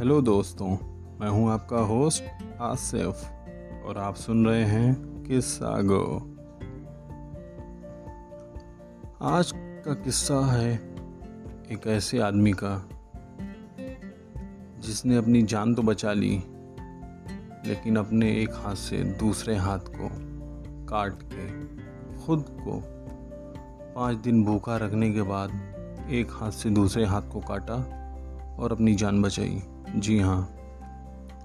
Hello दोस्तों, मैं हूँ आपका होस्ट आसिफ और आप सुन रहे हैं किस्सा गो। आज का किस्सा है एक ऐसे आदमी का जिसने अपनी जान तो बचा ली, लेकिन अपने एक हाथ से दूसरे हाथ को काट के खुद को पाँच दिन भूखा रखने के बाद एक हाथ से दूसरे हाथ को काटा और अपनी जान बचाई। जी हाँ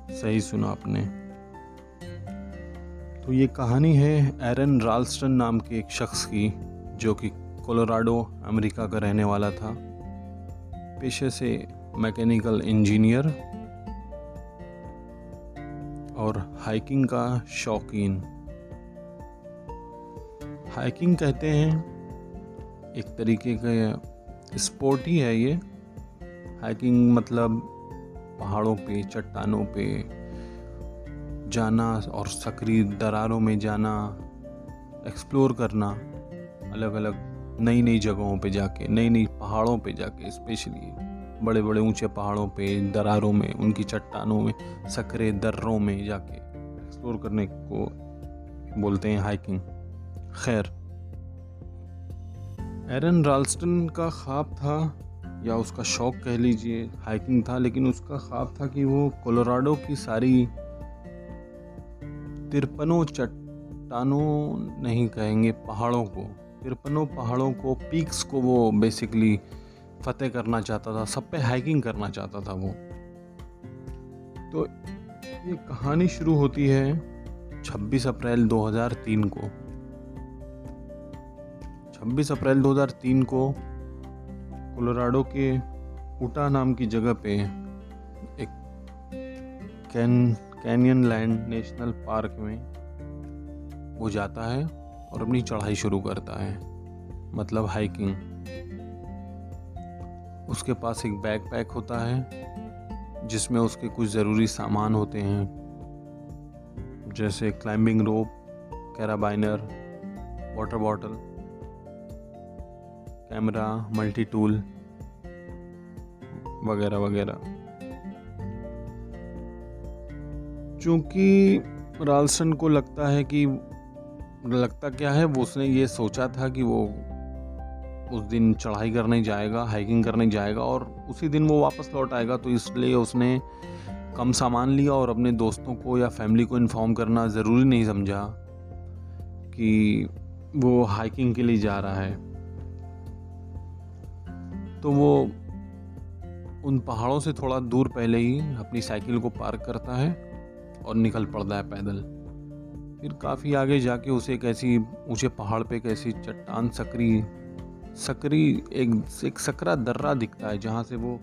सही सुना आपने। तो ये कहानी है एरन राल्स्टन नाम के एक शख्स की, जो कि कोलोराडो, अमेरिका का रहने वाला था। पेशे से मैकेनिकल इंजीनियर और हाइकिंग का शौकीन। हाइकिंग कहते हैं, एक तरीके का स्पोर्ट ही है ये। हाइकिंग मतलब पहाड़ों पे, चट्टानों पे जाना और सकरी दरारों में जाना एक्सप्लोर करना अलग अलग नई नई जगहों पे जाके नई नई पहाड़ों पे जाके स्पेशली बड़े बड़े ऊँचे पहाड़ों पे, दरारों में, उनकी चट्टानों में सकरे दर्रों में जाके एक्सप्लोर करने को बोलते हैं हाइकिंग खैर, एरन राल्स्टन का ख्वाब था या उसका शौक कह लीजिए हाइकिंग था, लेकिन उसका ख्वाब था कि वो कोलोराडो की सारी तिरपनों चट्टानों, नहीं कहेंगे पहाड़ों को, तिरपनों पहाड़ों को पीक्स को वो बेसिकली फतेह करना चाहता था, सब पे हाइकिंग करना चाहता था वो। तो ये कहानी शुरू होती है 26 अप्रैल 2003 को। 26 अप्रैल 2003 को कोलोराडो के उटा नाम की जगह पे एक can, canyon land National Park में वो जाता है और अपनी चढ़ाई शुरू करता है मतलब हाइकिंग। उसके पास एक बैग पैक होता है, जिसमें उसके कुछ ज़रूरी सामान होते हैं, जैसे climbing rope carabiner water bottle camera multi tool वगैरह वगैरह। चूँकि रालसन को लगता है कि, लगता क्या है, वो उसने ये सोचा था कि वो उस दिन चढ़ाई करने जाएगा, हाइकिंग करने जाएगा और उसी दिन वो वापस लौट आएगा तो इसलिए उसने कम सामान लिया और अपने दोस्तों को या फैमिली को इन्फॉर्म करना ज़रूरी नहीं समझा कि वो हाइकिंग के लिए जा रहा है। तो वो उन पहाड़ों से थोड़ा दूर पहले ही अपनी साइकिल को पार्क करता है और निकल पड़ता है पैदल। फिर काफ़ी आगे जाके उसे एक ऐसी ऊँचे पहाड़ पे एक ऐसी चट्टान सकरी सकरी, एक एक सकरा दर्रा दिखता है जहाँ से वो,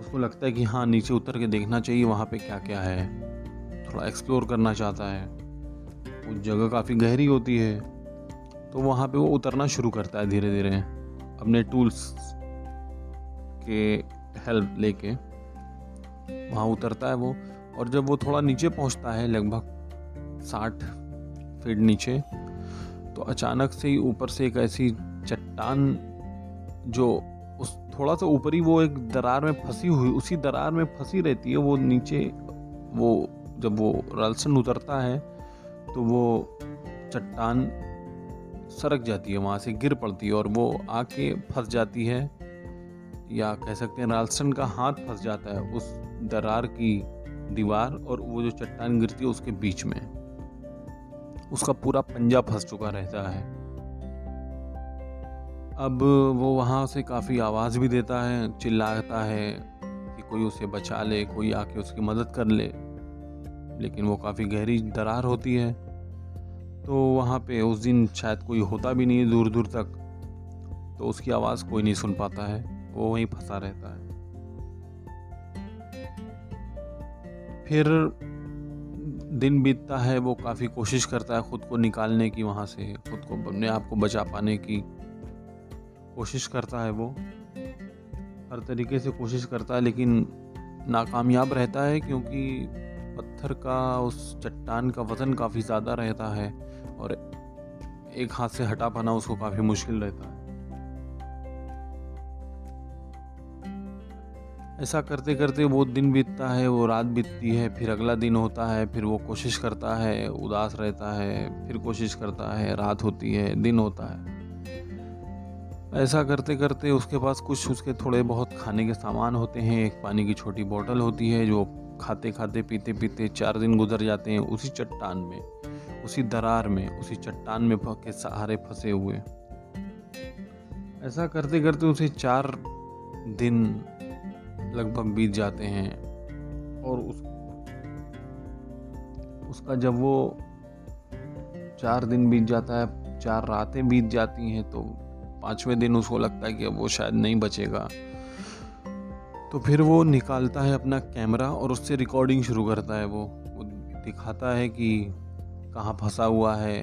उसको लगता है कि हाँ नीचे उतर के देखना चाहिए वहाँ पे क्या क्या है। थोड़ा एक्सप्लोर करना चाहता है। वो जगह काफ़ी गहरी होती है तो वहाँ पे वो उतरना शुरू करता है धीरे धीरे अपने टूल्स के हेल्प लेके वहाँ उतरता है वो। और जब वो थोड़ा नीचे पहुँचता है, लगभग साठ फीट नीचे तो अचानक से ही ऊपर से एक ऐसी चट्टान जो उस थोड़ा सा ऊपर ही वो एक दरार में फंसी हुई, उसी दरार में फंसी रहती है। वो नीचे, वो जब वो रलसन उतरता है तो वो चट्टान सरक जाती है, वहाँ से गिर पड़ती है और वो आके फंस जाती है। या कह सकते हैं, रालसन का हाथ फंस जाता है उस दरार की दीवार और वो जो चट्टान गिरती है उसके बीच में। उसका पूरा पंजा फंस चुका रहता है। अब वो वहाँ से काफ़ी आवाज़ भी देता है, चिल्लाता है कि कोई उसे बचा ले, कोई आके उसकी मदद कर ले। लेकिन वो काफ़ी गहरी दरार होती है। तो वहाँ पे उस दिन शायद कोई होता भी नहीं दूर दूर तक तो उसकी आवाज़ कोई नहीं सुन पाता है। वो वहीं फंसा रहता है। फिर दिन बीतता है, वो काफ़ी कोशिश करता है ख़ुद को निकालने की, वहाँ से खुद को अपने आप को बचा पाने की। कोशिश करता है वो। हर तरीके से कोशिश करता है, लेकिन नाकामयाब रहता है, क्योंकि पत्थर का, उस चट्टान का वज़न काफ़ी ज़्यादा रहता है और एक हाथ से हटा पाना उसको काफ़ी मुश्किल रहता है। ऐसा करते करते वो दिन बीतता है, वो रात बीतती है, फिर अगला दिन होता है, फिर वो कोशिश करता है, उदास रहता है, फिर कोशिश करता है, रात होती है, दिन होता है। ऐसा करते करते उसके पास कुछ उसके थोड़े बहुत खाने के सामान होते हैं, एक पानी की छोटी बोतल होती है, जो खाते खाते पीते पीते चार दिन गुजर जाते हैं उसी चट्टान में, उसी दरार में, उसी चट्टान में के सहारे फंसे हुए। ऐसा करते करते उसे चार दिन लगभग बीत जाते हैं। और उस, उसका जब वो चार दिन बीत जाता है, चार रातें बीत जाती हैं तो पाँचवें दिन उसको लगता है कि अब वो शायद नहीं बचेगा। तो फिर वो निकालता है अपना कैमरा और उससे रिकॉर्डिंग शुरू करता है वो। वो दिखाता है कि कहाँ फंसा हुआ है,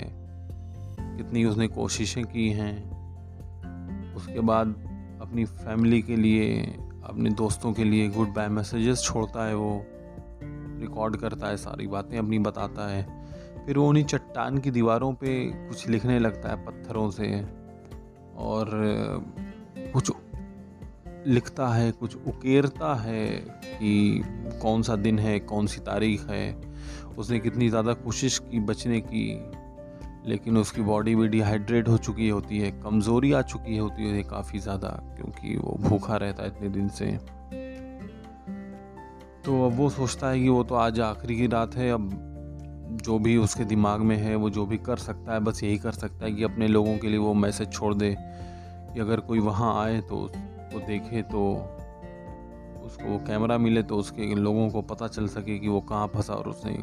कितनी उसने कोशिशें की हैं। उसके बाद अपनी फैमिली के लिए अपने दोस्तों के लिए गुड बाय मैसेजेस छोड़ता है वो रिकॉर्ड करता है सारी बातें, अपनी बताता है। फिर वो उन्हीं चट्टान की दीवारों पे कुछ लिखने लगता है पत्थरों से और कुछ लिखता है, कुछ उकेरता है कि कौन सा दिन है, कौन सी तारीख है, उसने कितनी ज़्यादा कोशिश की बचने की। लेकिन उसकी बॉडी भी डिहाइड्रेट हो चुकी होती है, कमज़ोरी आ चुकी होती है काफ़ी ज़्यादा, क्योंकि वो भूखा रहता है इतने दिन से। तो अब वो सोचता है कि वो तो आज आखिरी की रात है, अब जो भी उसके दिमाग में है, वो जो भी कर सकता है, बस यही कर सकता है कि अपने लोगों के लिए वो मैसेज छोड़ दे कि अगर कोई वहाँ आए तो उसको देखे तो उसको वो कैमरा मिले तो उसके लोगों को पता चल सके कि वो कहाँ फंसा और उसने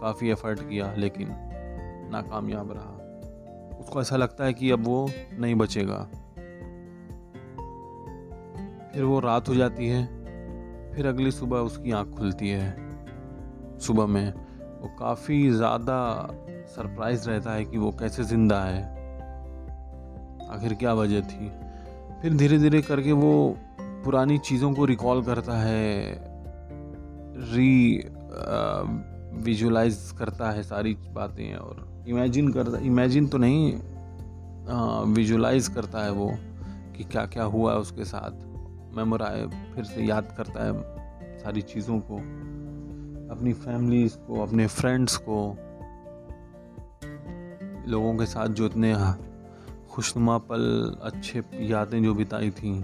काफ़ी एफर्ट किया, लेकिन नाकामयाब रहा। उसको ऐसा लगता है कि अब वो नहीं बचेगा। फिर वो रात हो जाती है, फिर अगली सुबह उसकी आँख खुलती है। सुबह में वो काफ़ी ज़्यादा सरप्राइज़ रहता है कि वो कैसे ज़िंदा है। आखिर क्या वजह थी? फिर धीरे धीरे करके वो पुरानी चीज़ों को रिकॉल करता है। री विजुलाइज करता है सारी बातें और इमेजिन करता इमेजिन तो नहीं विजुलाइज करता है वो कि क्या क्या हुआ है उसके साथ। मेमोराइ फिर से याद करता है सारी चीज़ों को, अपनी फैमिलीज़ को, अपने फ्रेंड्स को, लोगों के साथ जो इतने खुशनुमा पल, अच्छे यादें जो बिताई थी,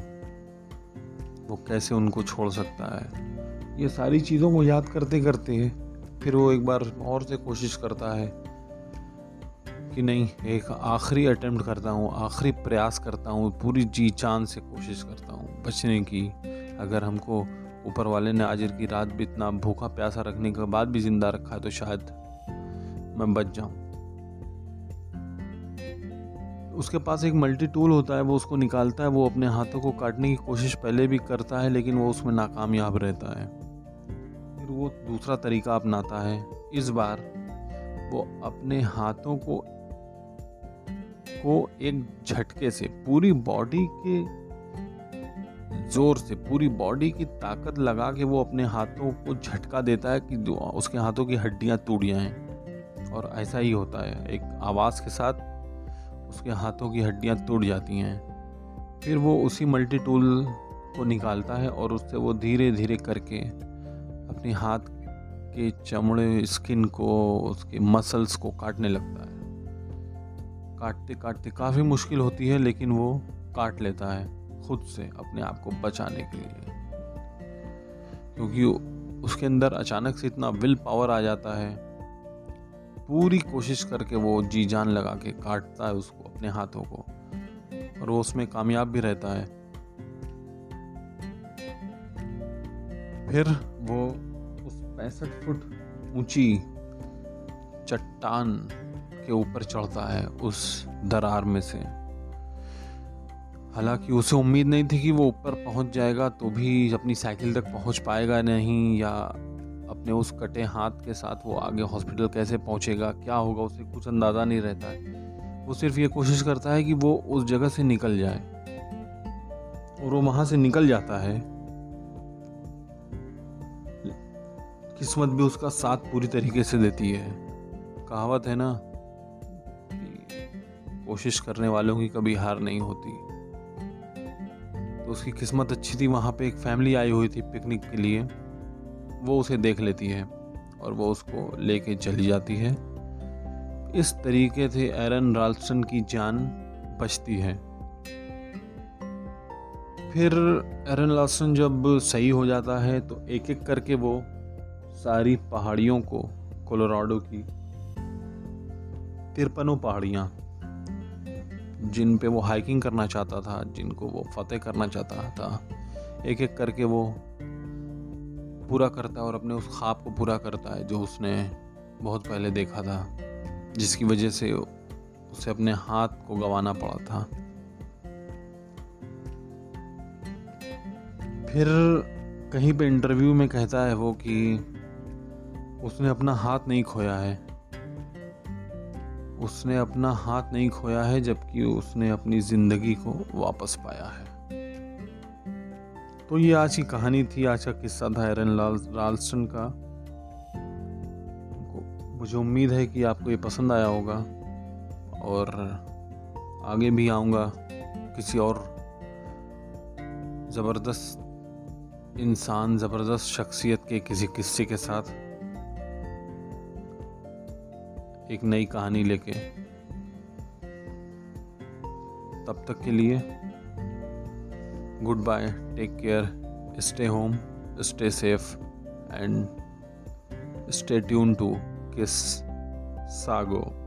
वो कैसे उनको छोड़ सकता है। ये सारी चीज़ों को याद करते करते फिर वो एक बार और से कोशिश करता है कि नहीं, एक आखिरी अटेम्प्ट करता हूँ, आखिरी प्रयास करता हूँ, पूरी जी चाँद से कोशिश करता हूँ, बचने की। अगर हमको ऊपर वाले ने आज की रात भी इतना भूखा प्यासा रखने के बाद भी ज़िंदा रखा है तो शायद मैं बच जाऊँ। उसके पास एक मल्टी टूल होता है, वो उसको निकालता है, वो अपने हाथों को काटने की कोशिश पहले भी करता है, लेकिन वो उसमें नाकामयाब रहता है। फिर वो दूसरा तरीका अपनाता है। इस बार वो अपने हाथों को को एक झटके से, पूरी बॉडी के ज़ोर से, पूरी बॉडी की ताकत लगा के वो अपने हाथों को झटका देता है कि उसके हाथों की हड्डियाँ टूट जाएँ। और ऐसा ही होता है। एक आवाज़ के साथ उसके हाथों की हड्डियाँ टूट जाती हैं। फिर वो उसी मल्टी टूल को निकालता है और उससे वो धीरे धीरे करके अपने हाथ के चमड़े स्किन को, उसके मसल्स को काटने लगता है। काटते काटते काफ़ी मुश्किल होती है, लेकिन वो काट लेता है खुद से, अपने आप को बचाने के लिए। क्योंकि उसके अंदर अचानक से इतना विल पावर आ जाता है, पूरी कोशिश करके वो जी जान लगा के काटता है उसको, अपने हाथों को। और वो उसमें कामयाब भी रहता है। फिर वो पैंसठ फुट ऊँची चट्टान के ऊपर चढ़ता है उस दरार में से। हालाँकि उसे उम्मीद नहीं थी कि वो ऊपर पहुँच जाएगा तो भी अपनी साइकिल तक पहुँच पाएगा नहीं, या अपने उस कटे हाथ के साथ वो आगे हॉस्पिटल कैसे पहुंचेगा, क्या होगा, उसे कुछ अंदाज़ा नहीं रहता है। वो सिर्फ़ ये कोशिश करता है कि वो उस जगह से निकल जाए, और वो वहाँ से निकल जाता है। किस्मत भी उसका साथ पूरी तरीके से देती है। कहावत है ना कोशिश करने वालों की कभी हार नहीं होती। तो उसकी किस्मत अच्छी थी, वहाँ पे एक फैमिली आई हुई थी पिकनिक के लिए। वो उसे देख लेती है और वो उसको लेके चली जाती है। इस तरीके से एरन राल्सन की जान बचती है। फिर एरन लार्सन जब सही हो जाता है तो एक एक करके वो सारी पहाड़ियों को, कोलोराडो की तिरपनों पहाड़ियाँ, जिन पे वो हाइकिंग करना चाहता था, जिनको वो फतेह करना चाहता था एक एक करके वो पूरा करता है और अपने उस ख्वाब को पूरा करता है जो उसने बहुत पहले देखा था, जिसकी वजह से उसे अपने हाथ को गंवाना पड़ा था। फिर कहीं पे इंटरव्यू में कहता है वो कि उसने अपना हाथ नहीं खोया है। उसने अपना हाथ नहीं खोया है जबकि उसने अपनी ज़िंदगी को वापस पाया है। तो ये आज की कहानी थी, आज का किस्सा था एरन लाल राल्सन का। मुझे उम्मीद है कि आपको ये पसंद आया होगा और आगे भी आऊँगा किसी और ज़बरदस्त इंसान, ज़बरदस्त शख्सियत के किसी किस्से के साथ। एक नई कहानी लेके। तब तक के लिए good bye take care stay home stay safe and stay tuned to किस सागो